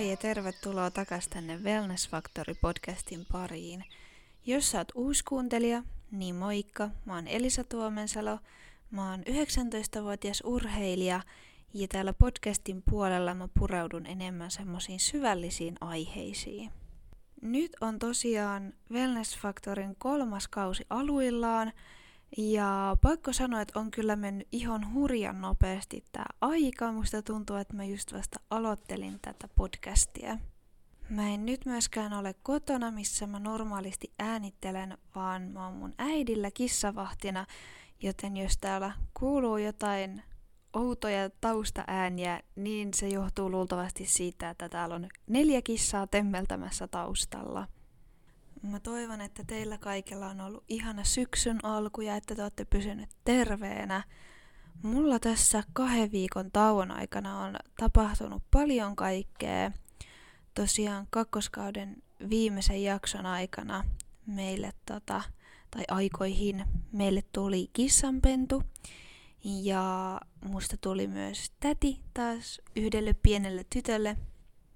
Moi ja tervetuloa takaisin tänne Wellness Factory podcastin pariin. Jos sä oot uusi kuuntelija, niin moikka, mä oon Elisa Tuomensalo, mä oon 19-vuotias urheilija ja täällä podcastin puolella mä pureudun enemmän semmoisiin syvällisiin aiheisiin. Nyt on tosiaan Wellness Factorin kolmas kausi aluillaan ja pakko sanoa, että on kyllä mennyt ihan hurjan nopeasti tämä aika. Musta tuntuu, että mä just vasta aloittelin tätä podcastia. Mä en nyt myöskään ole kotona, missä mä normaalisti äänittelen, vaan mä oon mun äidillä kissavahtina, joten jos täällä kuuluu jotain outoja taustaääniä, niin se johtuu luultavasti siitä, että täällä on neljä kissaa temmeltämässä taustalla – Mä toivon, että teillä kaikilla on ollut ihana syksyn alku ja että te olette pysyneet terveenä. Mulla tässä kahden viikon tauon aikana on tapahtunut paljon kaikkea. Tosiaan kakkoskauden viimeisen jakson aikana meille tota, tai aikoihin meille tuli kissanpentu ja musta tuli myös täti taas yhdelle pienelle tytölle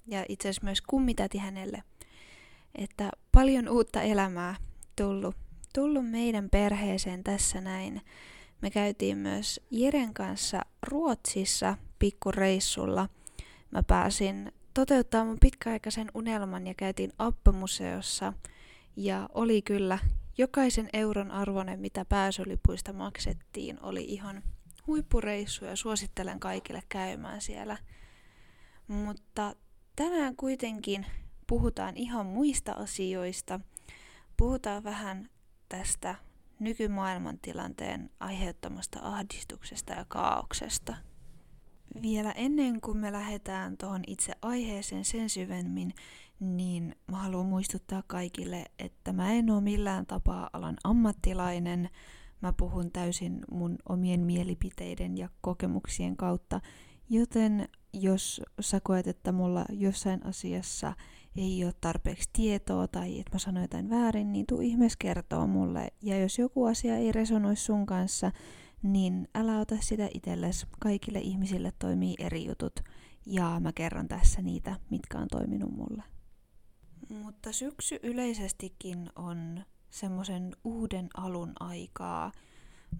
ja itse asiassa myös kummitäti hänelle – että paljon uutta elämää tullut, tullut meidän perheeseen tässä näin. Me käytiin myös Jeren kanssa Ruotsissa pikkureissulla. Mä pääsin toteuttaa mun pitkäaikaisen unelman ja käytiin Appamuseossa. Ja oli kyllä jokaisen euron arvoinen, mitä pääsylipuista maksettiin, oli ihan huippureissu ja suosittelen kaikille käymään siellä. Mutta tänään kuitenkin puhutaan ihan muista asioista. Puhutaan vähän tästä nykymaailman tilanteen aiheuttamasta ahdistuksesta ja kaauksesta. Vielä ennen kuin me lähdetään tuohon itse aiheeseen sen syvemmin, niin mä haluan muistuttaa kaikille, että mä en ole millään tapaa alan ammattilainen. Mä puhun täysin mun omien mielipiteiden ja kokemuksien kautta, joten jos sä koet, että mulla jossain asiassa ei ole tarpeeksi tietoa tai että mä sanoin jotain väärin, niin tuu ihmeessä kertoo mulle. Ja jos joku asia ei resonoi sun kanssa, niin älä ota sitä itsellesi. Kaikille ihmisille toimii eri jutut ja mä kerron tässä niitä, mitkä on toiminut mulle. Mutta syksy yleisestikin on semmoisen uuden alun aikaa.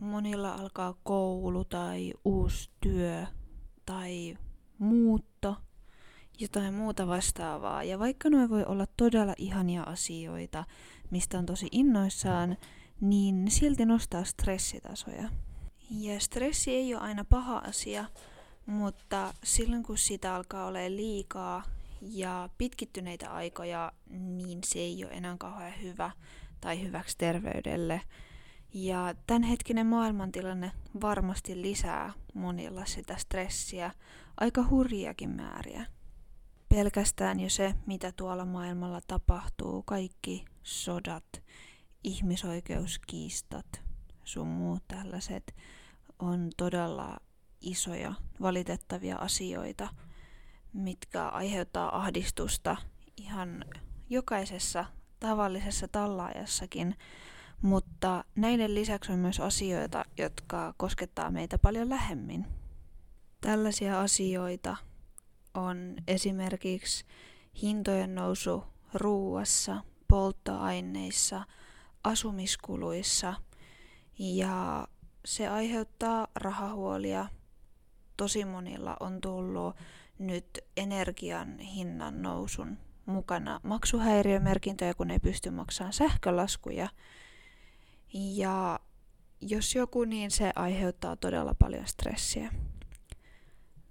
Monilla alkaa koulu tai uusi työ tai muutto – jotain muuta vastaavaa. Ja vaikka noin voi olla todella ihania asioita, mistä on tosi innoissaan, niin silti nostaa stressitasoja. Ja stressi ei ole aina paha asia, mutta silloin kun sitä alkaa olla liikaa ja pitkittyneitä aikoja, niin se ei ole enää kauhean hyvä tai hyväksi terveydelle. Ja tämänhetkinen maailmantilanne varmasti lisää monilla sitä stressiä aika hurjakin määriä. Pelkästään jo se, mitä tuolla maailmalla tapahtuu, kaikki sodat, ihmisoikeuskiistat, sun muut tällaiset, on todella isoja, valitettavia asioita, mitkä aiheuttaa ahdistusta ihan jokaisessa tavallisessa tallaajassakin, mutta näiden lisäksi on myös asioita, jotka koskettaa meitä paljon lähemmin. Tällaisia asioita on esimerkiksi hintojen nousu ruuassa, polttoaineissa, asumiskuluissa ja se aiheuttaa rahahuolia. Tosi monilla on tullut nyt energian hinnan nousun mukana maksuhäiriömerkintöjä, kun ei pysty maksamaan sähkölaskuja. Ja jos joku, niin se aiheuttaa todella paljon stressiä.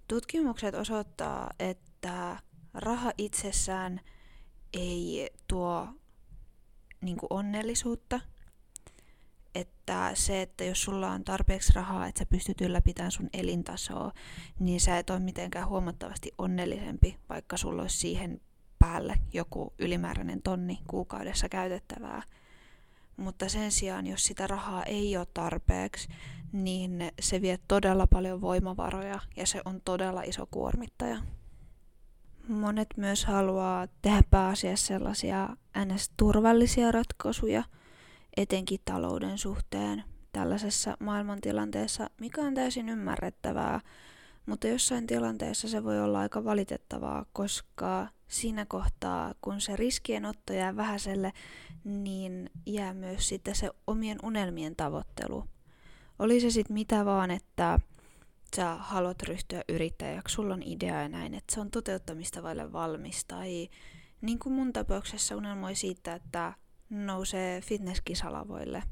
Tutkimukset osoittaa, että raha itsessään ei tuo niin onnellisuutta. Että se, että jos sulla on tarpeeksi rahaa, että sä pystyt ylläpitämään sun elintasoa, niin sä et ole mitenkään huomattavasti onnellisempi, vaikka sulla olisi siihen päälle joku ylimääräinen tonni kuukaudessa käytettävää. Mutta sen sijaan, jos sitä rahaa ei ole tarpeeksi, niin se vie todella paljon voimavaroja ja se on todella iso kuormittaja. Monet myös haluaa tehdä pääasiassa sellaisia ns-turvallisia ratkaisuja, etenkin talouden suhteen tällaisessa maailmantilanteessa, mikä on täysin ymmärrettävää, Mutta jossain tilanteessa se voi olla aika valitettavaa, koska siinä kohtaa, kun se riskienotto jää vähäiselle, niin jää myös sitten se omien unelmien tavoittelu. Oli se sitten mitä vaan, että sä haluat ryhtyä yrittäjäksi, sulla on idea ja näin, että se on toteuttamista vaille valmis. Tai niin kuin mun tapauksessa unelmoi siitä, että nousee fitnesskisalavoille,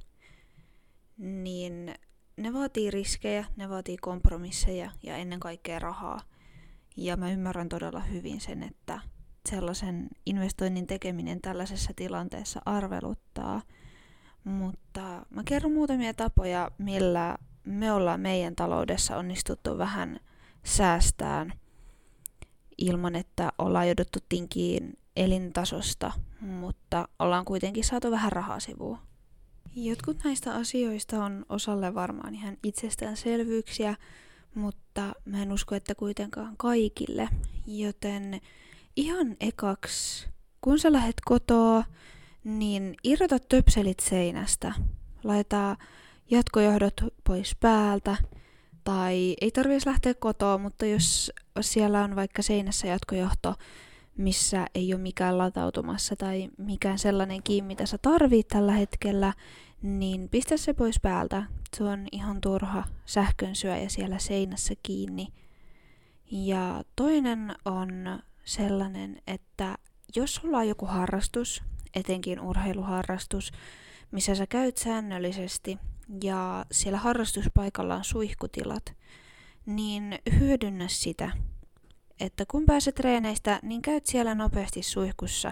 niin ne vaatii riskejä, ne vaatii kompromisseja ja ennen kaikkea rahaa. Ja mä ymmärrän todella hyvin sen, että sellaisen investoinnin tekeminen tällaisessa tilanteessa arveluttaa. Mutta mä kerron muutamia tapoja, millä me ollaan meidän taloudessa onnistuttu vähän säästään ilman, että ollaan jouduttu tinkiin elintasosta, mutta ollaan kuitenkin saatu vähän rahaa sivuun. Jotkut näistä asioista on osalle varmaan ihan itsestäänselvyyksiä, mutta mä en usko, että kuitenkaan kaikille. Joten ihan ekaksi, kun sä lähet kotoa, niin irrota töpselit seinästä. Laita jatkojohdot pois päältä. Tai ei tarvitsisi lähteä kotoa, mutta jos siellä on vaikka seinässä jatkojohto, missä ei ole mikään latautumassa tai mikään sellainen kiinni, mitä sä tarvit tällä hetkellä, niin pistä se pois päältä. Se on ihan turha sähkön syöjä siellä seinässä kiinni. Ja toinen on sellainen, että jos sulla on joku harrastus, etenkin urheiluharrastus, missä sä käyt säännöllisesti ja siellä harrastuspaikalla on suihkutilat, niin hyödynnä sitä että kun pääset treeneistä, niin käyt siellä nopeasti suihkussa.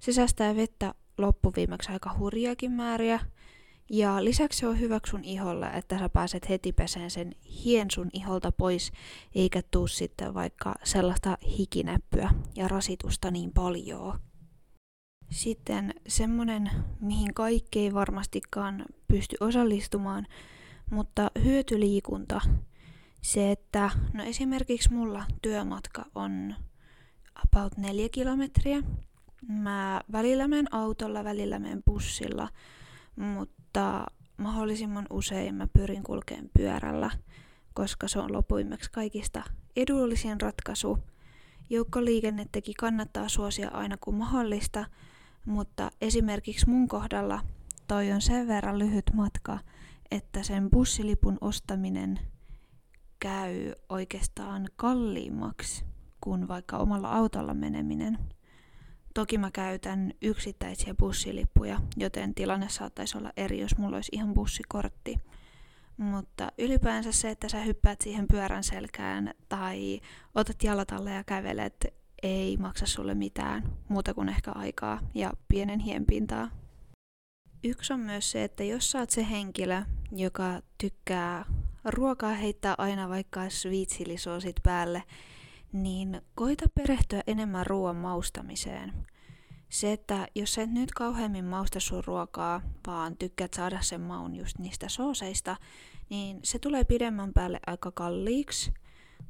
Se säästää vettä loppuviimeksi aika hurjakin määriä. Ja lisäksi se on hyvä sun iholle, että sä pääset heti peseen sen hien sun iholta pois, eikä tuu sitten vaikka sellaista hikinäppyä ja rasitusta niin paljon. Sitten semmonen, mihin kaikki ei varmastikaan pysty osallistumaan, mutta hyötyliikunta – se, että no esimerkiksi mulla työmatka on about neljä kilometriä. Mä välillä menen autolla, välillä menen bussilla, mutta mahdollisimman usein mä pyrin kulkeen pyörällä, koska se on lopuimeksi kaikista edullisin ratkaisu. Joukkoliikennettäkin kannattaa suosia aina kun mahdollista, mutta esimerkiksi mun kohdalla toi on sen verran lyhyt matka, että sen bussilipun ostaminen käy oikeastaan kalliimmaksi kuin vaikka omalla autolla meneminen. Toki mä käytän yksittäisiä bussilippuja, joten tilanne saattaisi olla eri, jos mulla olisi ihan bussikortti. Mutta ylipäänsä se, että sä hyppäät siihen pyörän selkään tai otat jalat alle ja kävelet, ei maksa sulle mitään muuta kuin ehkä aikaa ja pienen hienpintaa. Yksi on myös se, että jos sä oot se henkilö, joka tykkää ruokaa heittää aina vaikka sviitsilisoosit päälle, niin koita perehtyä enemmän ruoan maustamiseen. Se, että jos et nyt kauheammin mausta sun ruokaa, vaan tykkäät saada sen maun just niistä sooseista, niin se tulee pidemmän päälle aika kalliiksi.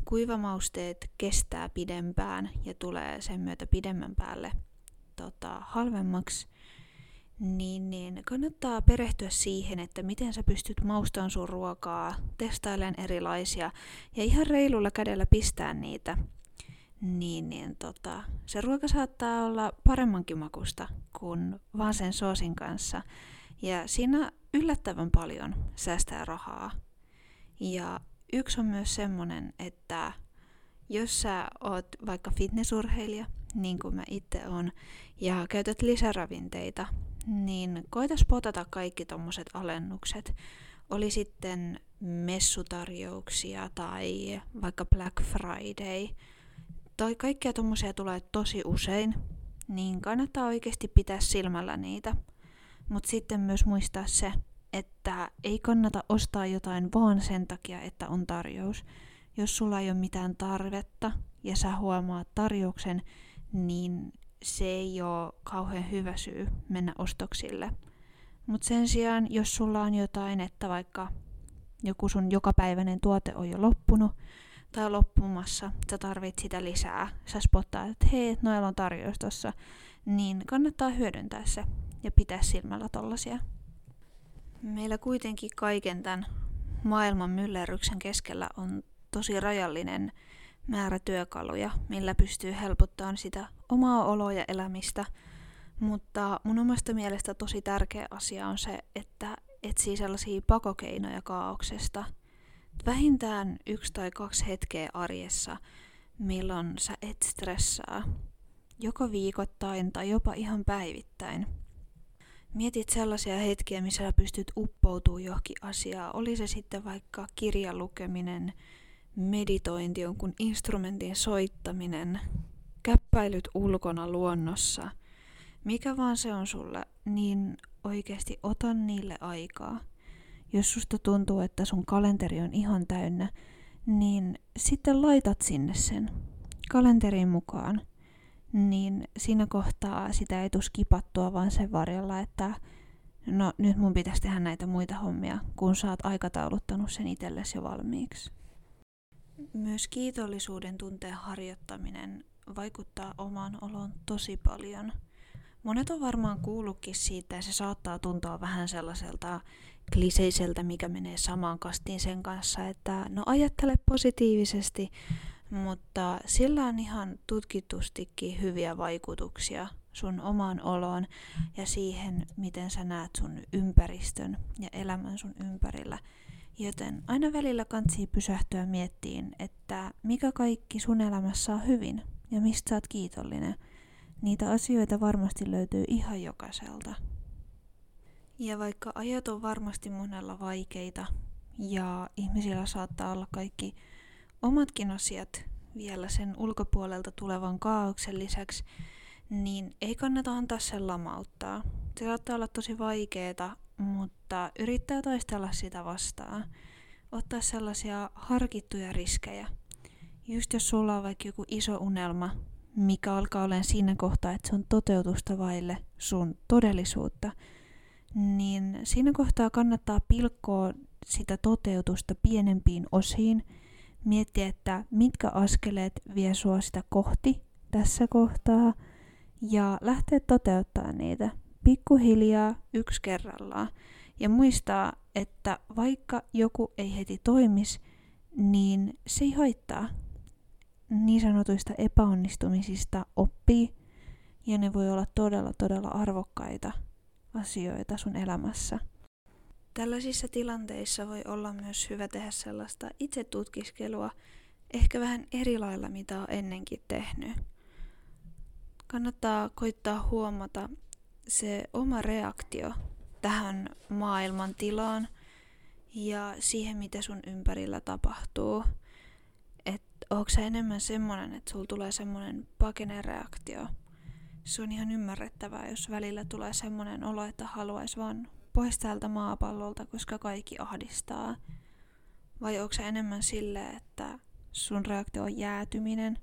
Kuivamausteet kestää pidempään ja tulee sen myötä pidemmän päälle tota, halvemmaksi niin, niin kannattaa perehtyä siihen, että miten sä pystyt maustamaan sun ruokaa, testailemaan erilaisia ja ihan reilulla kädellä pistää niitä. Niin, niin tota, se ruoka saattaa olla paremmankin makusta kuin vaan sen soosin kanssa. Ja siinä yllättävän paljon säästää rahaa. Ja yksi on myös semmonen, että jos sä oot vaikka fitnessurheilija, niin kuin mä itse on, ja käytät lisäravinteita, niin koita spotata kaikki tommoset alennukset. Oli sitten messutarjouksia tai vaikka Black Friday. Tai kaikkia tommosia tulee tosi usein, niin kannattaa oikeasti pitää silmällä niitä. Mutta sitten myös muistaa se, että ei kannata ostaa jotain vaan sen takia, että on tarjous. Jos sulla ei ole mitään tarvetta ja sä huomaat tarjouksen, niin se ei ole kauhean hyvä syy mennä ostoksille. Mutta sen sijaan, jos sulla on jotain, että vaikka joku sun jokapäiväinen tuote on jo loppunut tai loppumassa, sä tarvit sitä lisää, sä spottaa, että hei, noilla on tarjous tossa, niin kannattaa hyödyntää se ja pitää silmällä tollasia. Meillä kuitenkin kaiken tämän maailman myllerryksen keskellä on tosi rajallinen määrä työkaluja, millä pystyy helpottamaan sitä omaa oloa ja elämistä. Mutta mun omasta mielestä tosi tärkeä asia on se, että etsii sellaisia pakokeinoja kaauksesta. Vähintään yksi tai kaksi hetkeä arjessa, milloin sä et stressaa. Joko viikoittain tai jopa ihan päivittäin. Mietit sellaisia hetkiä, missä sä pystyt uppoutumaan johonkin asiaan. Oli se sitten vaikka kirjan lukeminen, meditointi, jonkun instrumentin soittaminen, käppäilyt ulkona luonnossa. Mikä vaan se on sulle, niin oikeasti ota niille aikaa. Jos susta tuntuu, että sun kalenteri on ihan täynnä, niin sitten laitat sinne sen kalenterin mukaan. Niin siinä kohtaa sitä ei tule skipattua vaan sen varjolla, että no nyt mun pitäisi tehdä näitä muita hommia, kun sä oot aikatauluttanut sen itsellesi jo valmiiksi. Myös kiitollisuuden tunteen harjoittaminen vaikuttaa omaan oloon tosi paljon. Monet on varmaan kuullutkin siitä ja se saattaa tuntua vähän sellaiselta kliseiseltä, mikä menee samaan kastiin sen kanssa, että no ajattele positiivisesti, mutta sillä on ihan tutkitustikin hyviä vaikutuksia sun omaan oloon ja siihen, miten sä näet sun ympäristön ja elämän sun ympärillä. Joten aina välillä kantsii pysähtyä miettiin, että mikä kaikki sun elämässä on hyvin ja mistä sä oot kiitollinen. Niitä asioita varmasti löytyy ihan jokaiselta. Ja vaikka ajat on varmasti monella vaikeita ja ihmisillä saattaa olla kaikki omatkin asiat vielä sen ulkopuolelta tulevan kaauksen lisäksi, niin ei kannata antaa sen lamauttaa. Se saattaa olla tosi vaikeeta, mutta yrittää taistella sitä vastaan. Ottaa sellaisia harkittuja riskejä. Just jos sulla on vaikka joku iso unelma, mikä alkaa olemaan siinä kohtaa, että se on toteutusta vaille sun todellisuutta, niin siinä kohtaa kannattaa pilkkoa sitä toteutusta pienempiin osiin, miettiä, että mitkä askeleet vie sua sitä kohti tässä kohtaa, ja lähteä toteuttaa niitä pikkuhiljaa yksi kerrallaan. Ja muistaa, että vaikka joku ei heti toimis, niin se ei haittaa. Niin sanotuista epäonnistumisista oppii, ja ne voi olla todella, todella arvokkaita asioita sun elämässä. Tällaisissa tilanteissa voi olla myös hyvä tehdä sellaista itsetutkiskelua, ehkä vähän eri lailla mitä on ennenkin tehnyt. Kannattaa koittaa huomata se oma reaktio tähän maailman tilaan ja siihen, mitä sun ympärillä tapahtuu. Että onko se enemmän semmonen, että sulla tulee semmonen pakenereaktio. Se on ihan ymmärrettävää, jos välillä tulee semmonen olo, että haluaisi vaan pois täältä maapallolta, koska kaikki ahdistaa. Vai onko se enemmän sille, että sun reaktio on jäätyminen.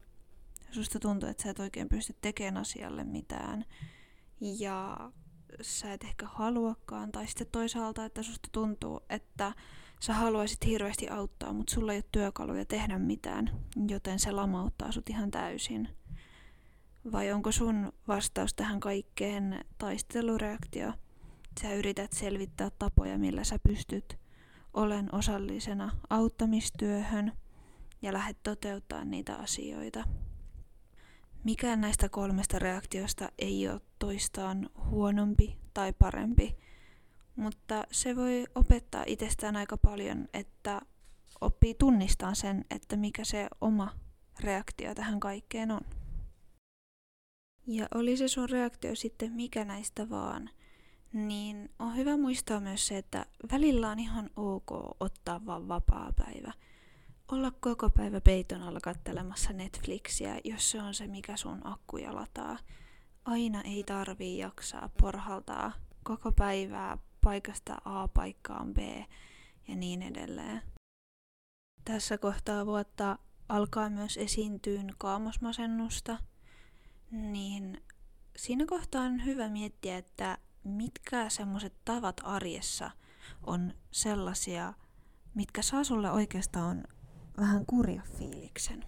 Susta tuntuu, että sä et oikein pysty tekemään asialle mitään. Ja sä et ehkä haluakaan. Tai sitten toisaalta, että susta tuntuu, että sä haluaisit hirveästi auttaa, mutta sulla ei ole työkaluja tehdä mitään, joten se lamauttaa sut ihan täysin. Vai onko sun vastaus tähän kaikkeen taistelureaktio? Sä yrität selvittää tapoja, millä sä pystyt olen osallisena auttamistyöhön ja lähdet toteuttaa niitä asioita. Mikään näistä kolmesta reaktiosta ei ole toistaan huonompi tai parempi, mutta se voi opettaa itsestään aika paljon, että oppii tunnistaa sen, että mikä se oma reaktio tähän kaikkeen on. Ja oli se sun reaktio sitten mikä näistä vaan, niin on hyvä muistaa myös se, että välillä on ihan ok ottaa vaan vapaa päivä. Olla koko päivä peiton alla kattelemassa Netflixiä, jos se on se, mikä sun akkuja lataa. Aina ei tarvii jaksaa porhaltaa koko päivää paikasta A paikkaan B ja niin edelleen. Tässä kohtaa vuotta alkaa myös esiintyä kaamosmasennusta, niin siinä kohtaa on hyvä miettiä, että mitkä semmoiset tavat arjessa on sellaisia, mitkä saa sulle oikeastaan vähän kurja fiiliksen.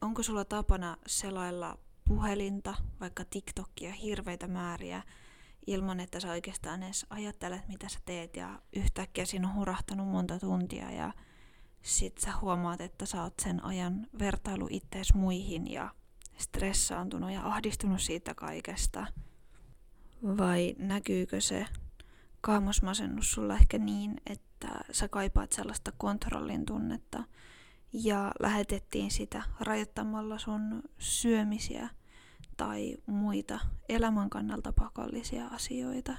Onko sulla tapana selailla puhelinta, vaikka TikTokia hirveitä määriä, ilman että sä oikeastaan edes ajattelet, mitä sä teet, ja yhtäkkiä siinä on hurahtanut monta tuntia, ja sit sä huomaat, että sä oot sen ajan vertailu ittees muihin ja stressaantunut ja ahdistunut siitä kaikesta? Vai näkyykö se kaamosmasennus sulla ehkä niin, että sä kaipaat sellaista kontrollin tunnetta ja lähetettiin sitä rajoittamalla sun syömisiä tai muita elämän kannalta pakollisia asioita.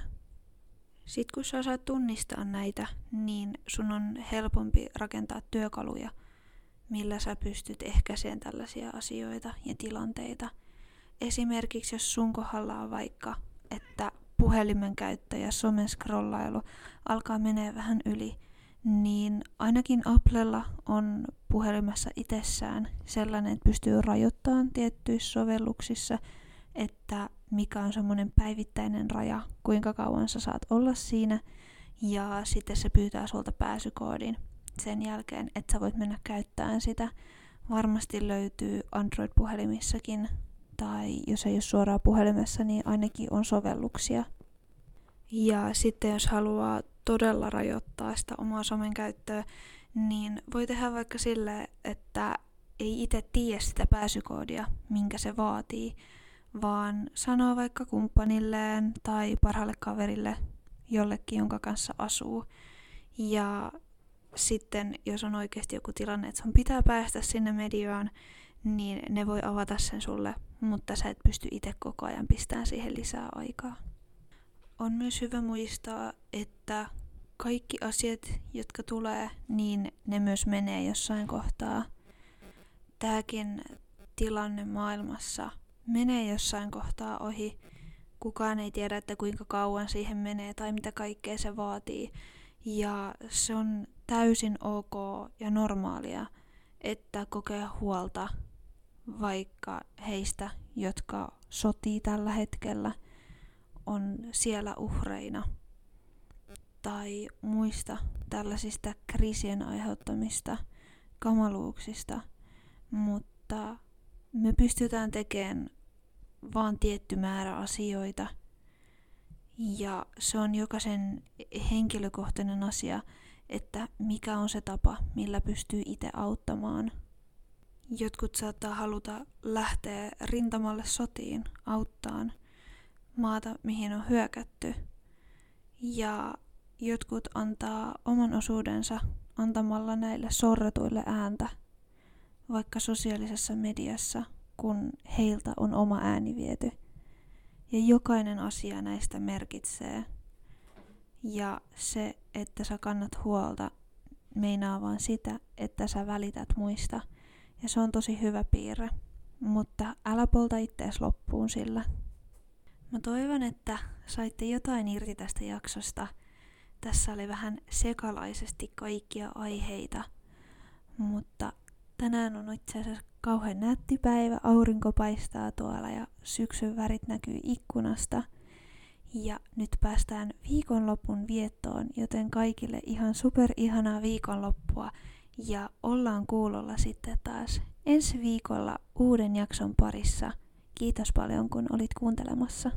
Sitten kun sä osaat tunnistaa näitä, niin sun on helpompi rakentaa työkaluja, millä sä pystyt ehkäiseen tällaisia asioita ja tilanteita. Esimerkiksi jos sun kohdalla on vaikka, että puhelimen käyttö ja somen scrollailu alkaa menee vähän yli, niin ainakin Applella on puhelimessa itsessään sellainen, että pystyy rajoittamaan tiettyissä sovelluksissa, että mikä on semmoinen päivittäinen raja, kuinka kauan sä saat olla siinä, ja sitten se pyytää sulta pääsykoodin sen jälkeen, että sä voit mennä käyttämään sitä. Varmasti löytyy Android-puhelimissakin, tai jos ei ole suoraan puhelimessa, niin ainakin on sovelluksia. Ja sitten jos haluaa todella rajoittaa sitä omaa somen käyttöä, niin voi tehdä vaikka sille, että ei itse tiedä sitä pääsykoodia, minkä se vaatii, vaan sanoo vaikka kumppanilleen tai parhaalle kaverille jollekin, jonka kanssa asuu. Ja sitten, jos on oikeasti joku tilanne, että sun pitää päästä sinne mediaan, niin ne voi avata sen sulle, mutta sä et pysty itse koko ajan pistämään siihen lisää aikaa. On myös hyvä muistaa, että kaikki asiat, jotka tulee, niin ne myös menee jossain kohtaa. Tämäkin tilanne maailmassa menee jossain kohtaa ohi. Kukaan ei tiedä, että kuinka kauan siihen menee tai mitä kaikkea se vaatii. Ja se on täysin ok ja normaalia, että kokee huolta vaikka heistä, jotka sotii tällä hetkellä, on siellä uhreina – tai muista tällaisista kriisien aiheuttamista kamaluuksista, mutta me pystytään tekemään vaan tietty määrä asioita ja se on jokaisen henkilökohtainen asia, että mikä on se tapa, millä pystyy itse auttamaan. Jotkut saattaa haluta lähteä rintamalle sotiin auttaan maata, mihin on hyökätty. Ja jotkut antaa oman osuudensa antamalla näille sorretuille ääntä, vaikka sosiaalisessa mediassa, kun heiltä on oma ääni viety. Ja jokainen asia näistä merkitsee. Ja se, että sä kannat huolta, meinaa vaan sitä, että sä välität muista. Ja se on tosi hyvä piirre. Mutta älä polta ittees loppuun sillä. Mä toivon, että saitte jotain irti tästä jaksosta – tässä oli vähän sekalaisesti kaikkia aiheita, mutta tänään on itse asiassa kauhean nätti päivä, aurinko paistaa tuolla ja syksyn värit näkyy ikkunasta. Ja nyt päästään viikonlopun viettoon, joten kaikille ihan super ihanaa viikonloppua ja ollaan kuulolla sitten taas ensi viikolla uuden jakson parissa. Kiitos paljon kun olit kuuntelemassa.